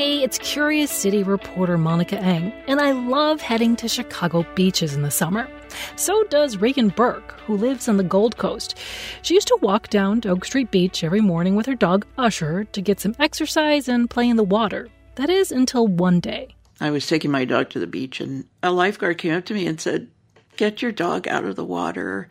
Hey, it's Curious City reporter Monica Eng, and I love heading to Chicago beaches in the summer. So does Regan Burke, who lives on the Gold Coast. She used to walk down to Oak Street Beach every morning with her dog Usher to get some exercise and play in the water. That is until one day. I was taking my dog to the beach, and a lifeguard came up to me and said, Get your dog out of the water.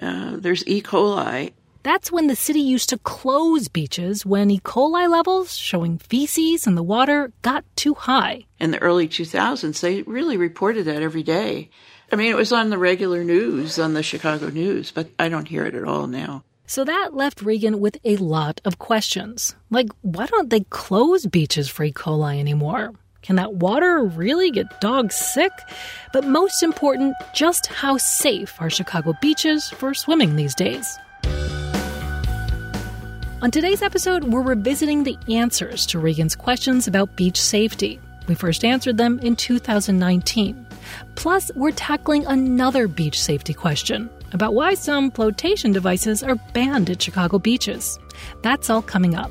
Uh, there's E. coli. That's when the city used to close beaches when E. coli levels showing feces in the water got too high. In the early 2000s, they really reported that every day. I mean, it was on the regular news, on the Chicago news, but I don't hear it at all now. So that left Regan with a lot of questions. Like, why don't they close beaches for E. coli anymore? Can that water really get dogs sick? But most important, just how safe are Chicago beaches for swimming these days? On today's episode, we're revisiting the answers to Regan's questions about beach safety. We first answered them in 2019. Plus, we're tackling another beach safety question about why some flotation devices are banned at Chicago beaches. That's all coming up.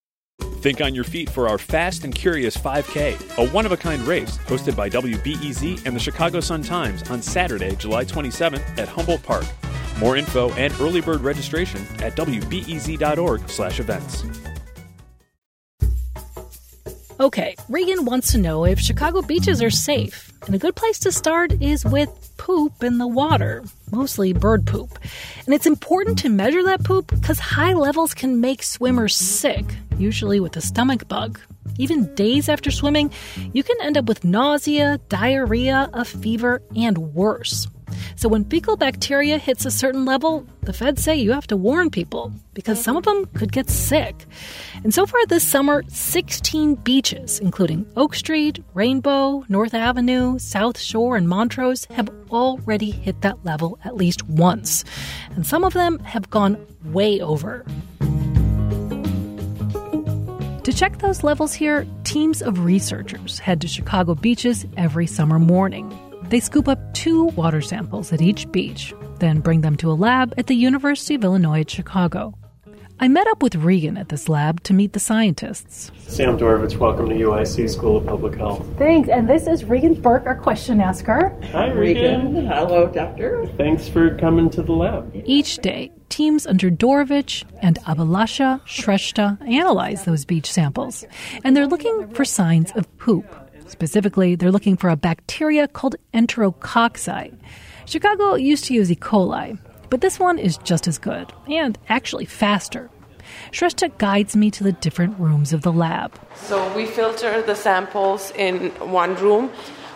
Think on your feet for our Fast and Curious 5K, a one of a kind race hosted by WBEZ and the Chicago Sun Times on Saturday, July 27th at Humboldt Park. More info and early bird registration at wbez.org/events. Okay, Regan wants to know if Chicago beaches are safe. And a good place to start is with poop in the water, mostly bird poop. And it's important to measure that poop because high levels can make swimmers sick, usually with a stomach bug. Even days after swimming, you can end up with nausea, diarrhea, a fever, and worse. So when fecal bacteria hits a certain level, the feds say you have to warn people because some of them could get sick. And so far this summer, 16 beaches, including Oak Street, Rainbow, North Avenue, South Shore, and Montrose, have already hit that level at least once. And some of them have gone way over. To check those levels here, teams of researchers head to Chicago beaches every summer morning. They scoop up two water samples at each beach, then bring them to a lab at the University of Illinois at Chicago. I met up with Regan at this lab to meet the scientists. Sam Dorevitch, welcome to UIC School of Public Health. Thanks, and this is Regan Burke, our question asker. Hi, Regan. Regan. Hello, doctor. Thanks for coming to the lab. Each day, teams under Dorevitch and Abhilasha Shrestha analyze those beach samples, and they're looking for signs of poop. Specifically, they're looking for a bacteria called enterococci. Chicago used to use E. coli, but this one is just as good and actually faster. Shrestha guides me to the different rooms of the lab. So we filter the samples in one room.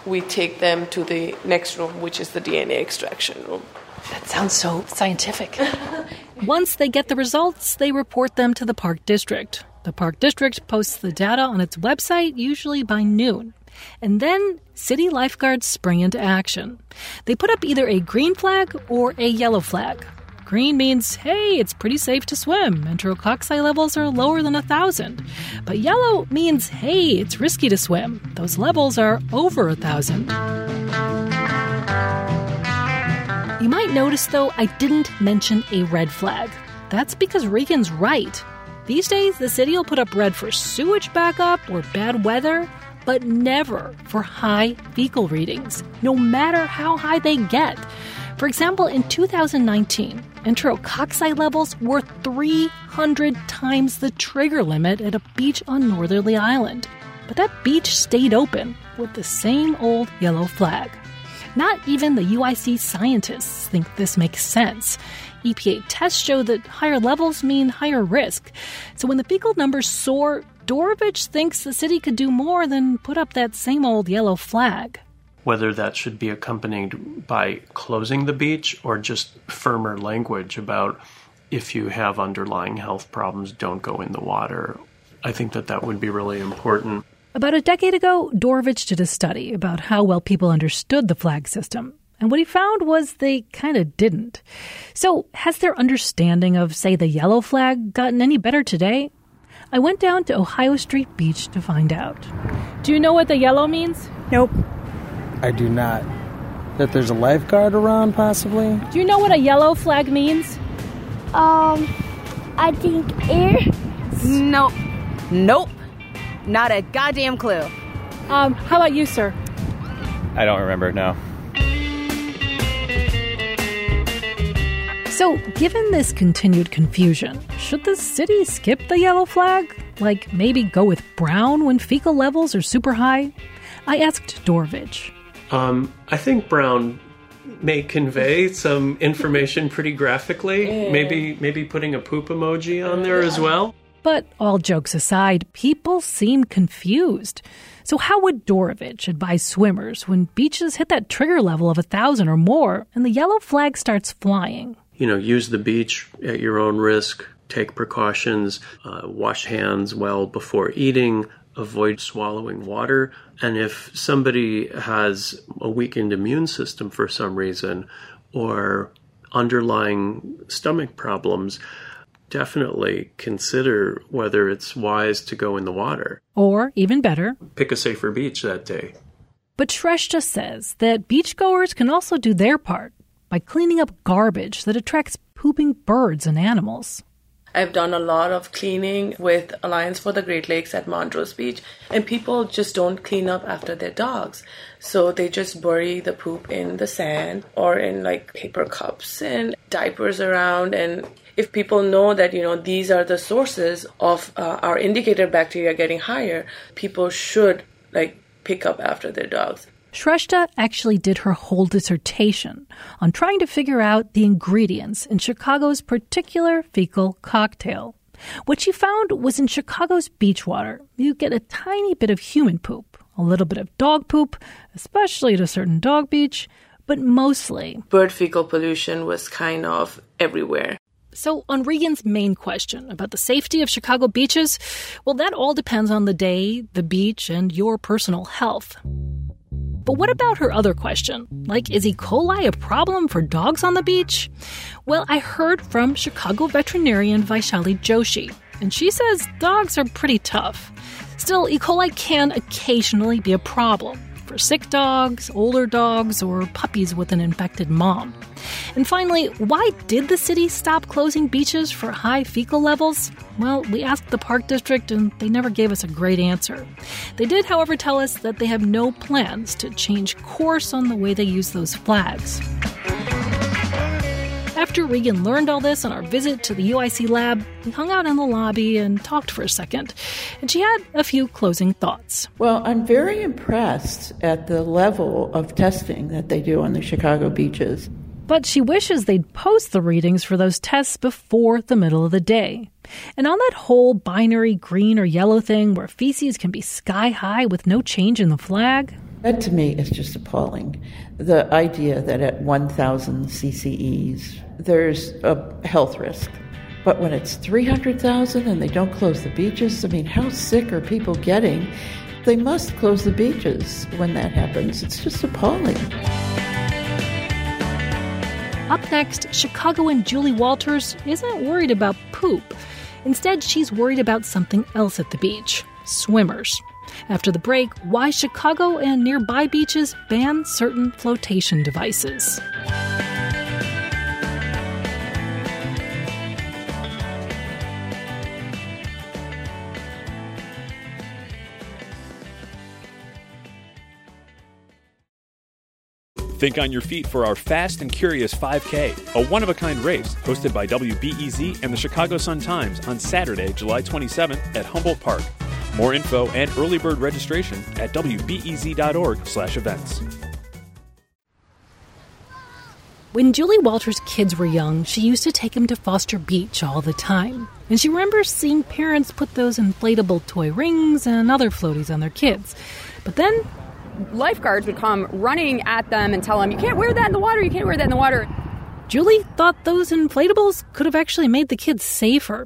We take them to the next room, which is the DNA extraction room. That sounds so scientific. Once they get the results, they report them to the Park District. The Park District posts the data on its website usually by noon. And then city lifeguards spring into action. They put up either a green flag or a yellow flag. Green means, hey, it's pretty safe to swim. Enterococci levels are lower than a thousand. But yellow means, hey, it's risky to swim. Those levels are over a thousand. You might notice, though, I didn't mention a red flag. That's because Regan's right. These days, the city will put up red for sewage backup or bad weather, but never for high fecal readings, no matter how high they get. For example, in 2019, enterococci levels were 300 times the trigger limit at a beach on Northerly Island. But that beach stayed open with the same old yellow flag. Not even the UIC scientists think this makes sense. EPA tests show that higher levels mean higher risk. So when the fecal numbers soar, Dorevitch thinks the city could do more than put up that same old yellow flag. whether that should be accompanied by closing the beach or just firmer language about if you have underlying health problems, don't go in the water. I think that that would be really important. About a decade ago, Dorevitch did a study about how well people understood the flag system. And what he found was they kind of didn't. So, has their understanding of, say, the yellow flag gotten any better today? I went down to Ohio Street Beach to find out. Do you know what the yellow means? Nope. I do not. That there's a lifeguard around, possibly? Do you know what a yellow flag means? Um, I think air. Nope. Nope. Not a goddamn clue. Um, how about you, sir? I don't remember, no. So, given this continued confusion, should the city skip the yellow flag? Like maybe go with brown when fecal levels are super high? I asked Dorevitch. Um, I think brown may convey some information pretty graphically. Yeah. Maybe maybe putting a poop emoji on there as well. But all jokes aside, people seem confused. So, how would Dorevitch advise swimmers when beaches hit that trigger level of a thousand or more and the yellow flag starts flying? You know, use the beach at your own risk. Take precautions. Uh, wash hands well before eating. Avoid swallowing water. And if somebody has a weakened immune system for some reason or underlying stomach problems, definitely consider whether it's wise to go in the water. Or, even better, Pick a safer beach that day. But Shrestha says that beachgoers can also do their part by cleaning up garbage that attracts pooping birds and animals. I've done a lot of cleaning with Alliance for the Great Lakes at Montrose Beach, and people just don't clean up after their dogs. So they just bury the poop in the sand or in like paper cups and diapers around. And if people know that, you know, these are the sources of uh, our indicator bacteria getting higher, people should like pick up after their dogs. Shrestha actually did her whole dissertation on trying to figure out the ingredients in Chicago's particular fecal cocktail. What she found was in Chicago's beach water, you get a tiny bit of human poop, a little bit of dog poop, especially at a certain dog beach, but mostly. Bird fecal pollution was kind of everywhere. So, on Regan's main question about the safety of Chicago beaches, well, that all depends on the day, the beach, and your personal health. But what about her other question? Like, is E. coli a problem for dogs on the beach? Well, I heard from Chicago veterinarian Vaishali Joshi, and she says dogs are pretty tough. Still, E. coli can occasionally be a problem for sick dogs, older dogs, or puppies with an infected mom. And finally, why did the city stop closing beaches for high fecal levels? Well, we asked the park district and they never gave us a great answer. They did, however, tell us that they have no plans to change course on the way they use those flags. After Regan learned all this on our visit to the UIC lab, we hung out in the lobby and talked for a second, and she had a few closing thoughts. Well, I'm very impressed at the level of testing that they do on the Chicago beaches. But she wishes they'd post the readings for those tests before the middle of the day. And on that whole binary green or yellow thing where feces can be sky high with no change in the flag, That to me is just appalling. The idea that at 1,000 CCEs, there's a health risk. But when it's 300,000 and they don't close the beaches, I mean, how sick are people getting? They must close the beaches when that happens. It's just appalling. Up next, Chicagoan Julie Walters isn't worried about poop. Instead, she's worried about something else at the beach swimmers. After the break, why Chicago and nearby beaches ban certain flotation devices. Think on your feet for our Fast and Curious 5K, a one of a kind race hosted by WBEZ and the Chicago Sun Times on Saturday, July 27th at Humboldt Park. More info and early bird registration at wbez.org/events. When Julie Walters' kids were young, she used to take them to Foster Beach all the time. And she remembers seeing parents put those inflatable toy rings and other floaties on their kids. But then lifeguards would come running at them and tell them, you can't wear that in the water, you can't wear that in the water. Julie thought those inflatables could have actually made the kids safer.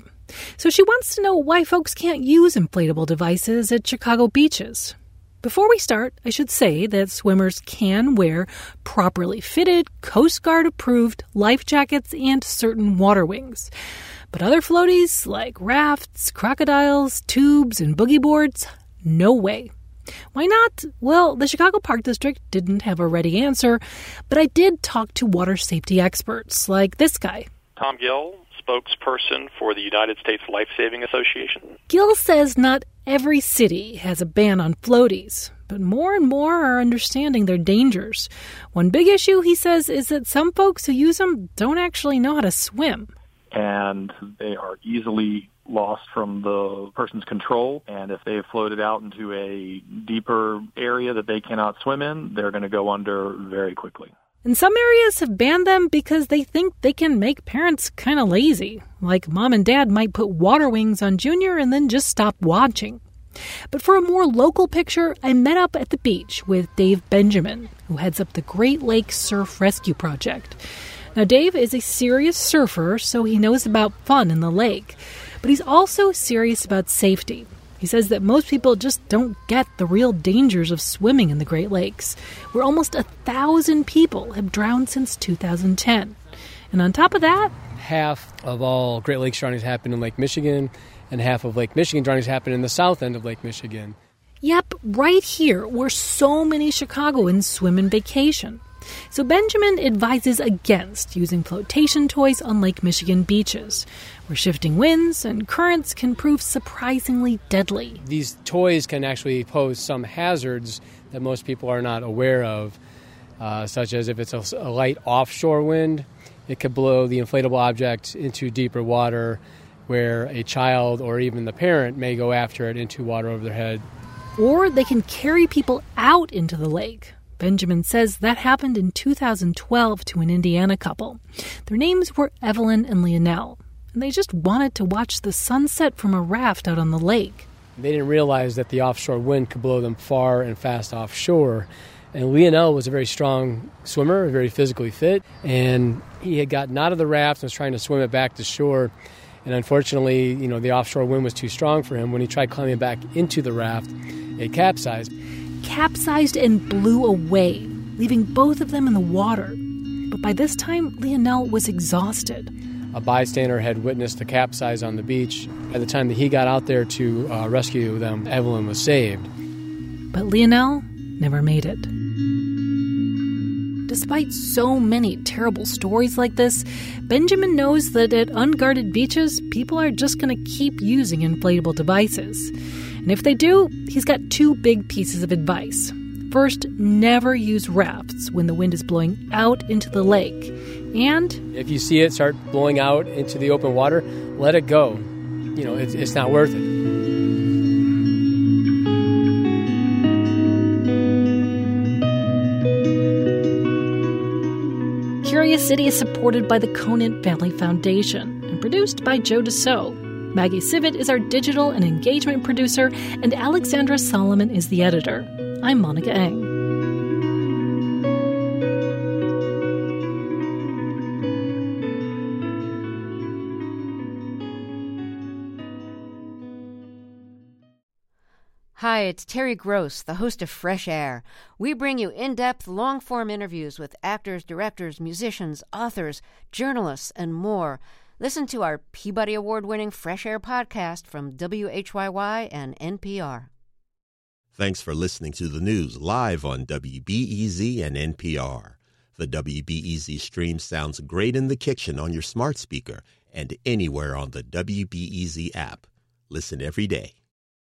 So she wants to know why folks can't use inflatable devices at Chicago beaches. Before we start, I should say that swimmers can wear properly fitted, Coast Guard approved life jackets and certain water wings. But other floaties like rafts, crocodiles, tubes, and boogie boards, no way. Why not? Well, the Chicago Park District didn't have a ready answer, but I did talk to water safety experts like this guy. Tom Gill, spokesperson for the United States Life Saving Association. Gill says not every city has a ban on floaties, but more and more are understanding their dangers. One big issue, he says, is that some folks who use them don't actually know how to swim. And they are easily lost from the person's control. And if they've floated out into a deeper area that they cannot swim in, they're going to go under very quickly. And some areas have banned them because they think they can make parents kind of lazy. Like mom and dad might put water wings on Junior and then just stop watching. But for a more local picture, I met up at the beach with Dave Benjamin, who heads up the Great Lakes Surf Rescue Project. Now, Dave is a serious surfer, so he knows about fun in the lake, but he's also serious about safety. He says that most people just don't get the real dangers of swimming in the Great Lakes, where almost a thousand people have drowned since 2010. And on top of that, half of all Great Lakes drownings happen in Lake Michigan, and half of Lake Michigan drownings happen in the south end of Lake Michigan. Yep, right here, where so many Chicagoans swim and vacation. So Benjamin advises against using flotation toys on Lake Michigan beaches, where shifting winds and currents can prove surprisingly deadly. These toys can actually pose some hazards that most people are not aware of, uh, such as if it's a, a light offshore wind, it could blow the inflatable object into deeper water where a child or even the parent may go after it into water over their head. Or they can carry people out into the lake, Benjamin says that happened in 2012 to an Indiana couple. Their names were Evelyn and Leonel, and they just wanted to watch the sunset from a raft out on the lake. They didn't realize that the offshore wind could blow them far and fast offshore. And Leonel was a very strong swimmer, very physically fit, and he had gotten out of the raft and was trying to swim it back to shore. And unfortunately, you know, the offshore wind was too strong for him. When he tried climbing back into the raft, it capsized capsized and blew away, leaving both of them in the water. But by this time, Lionel was exhausted. A bystander had witnessed the capsize on the beach. By the time that he got out there to uh, rescue them, Evelyn was saved. But Lionel never made it. Despite so many terrible stories like this, Benjamin knows that at unguarded beaches, people are just going to keep using inflatable devices. And if they do, he's got two big pieces of advice. First, never use rafts when the wind is blowing out into the lake. And if you see it start blowing out into the open water, let it go. You know, it's, it's not worth it. Curious City is supported by the Conant Family Foundation and produced by Joe DeCeault. Maggie Sivit is our digital and engagement producer, and Alexandra Solomon is the editor. I'm Monica Eng. Hi, it's Terry Gross, the host of Fresh Air. We bring you in depth, long form interviews with actors, directors, musicians, authors, journalists, and more. Listen to our Peabody Award winning Fresh Air podcast from WHYY and NPR. Thanks for listening to the news live on WBEZ and NPR. The WBEZ stream sounds great in the kitchen on your smart speaker and anywhere on the WBEZ app. Listen every day.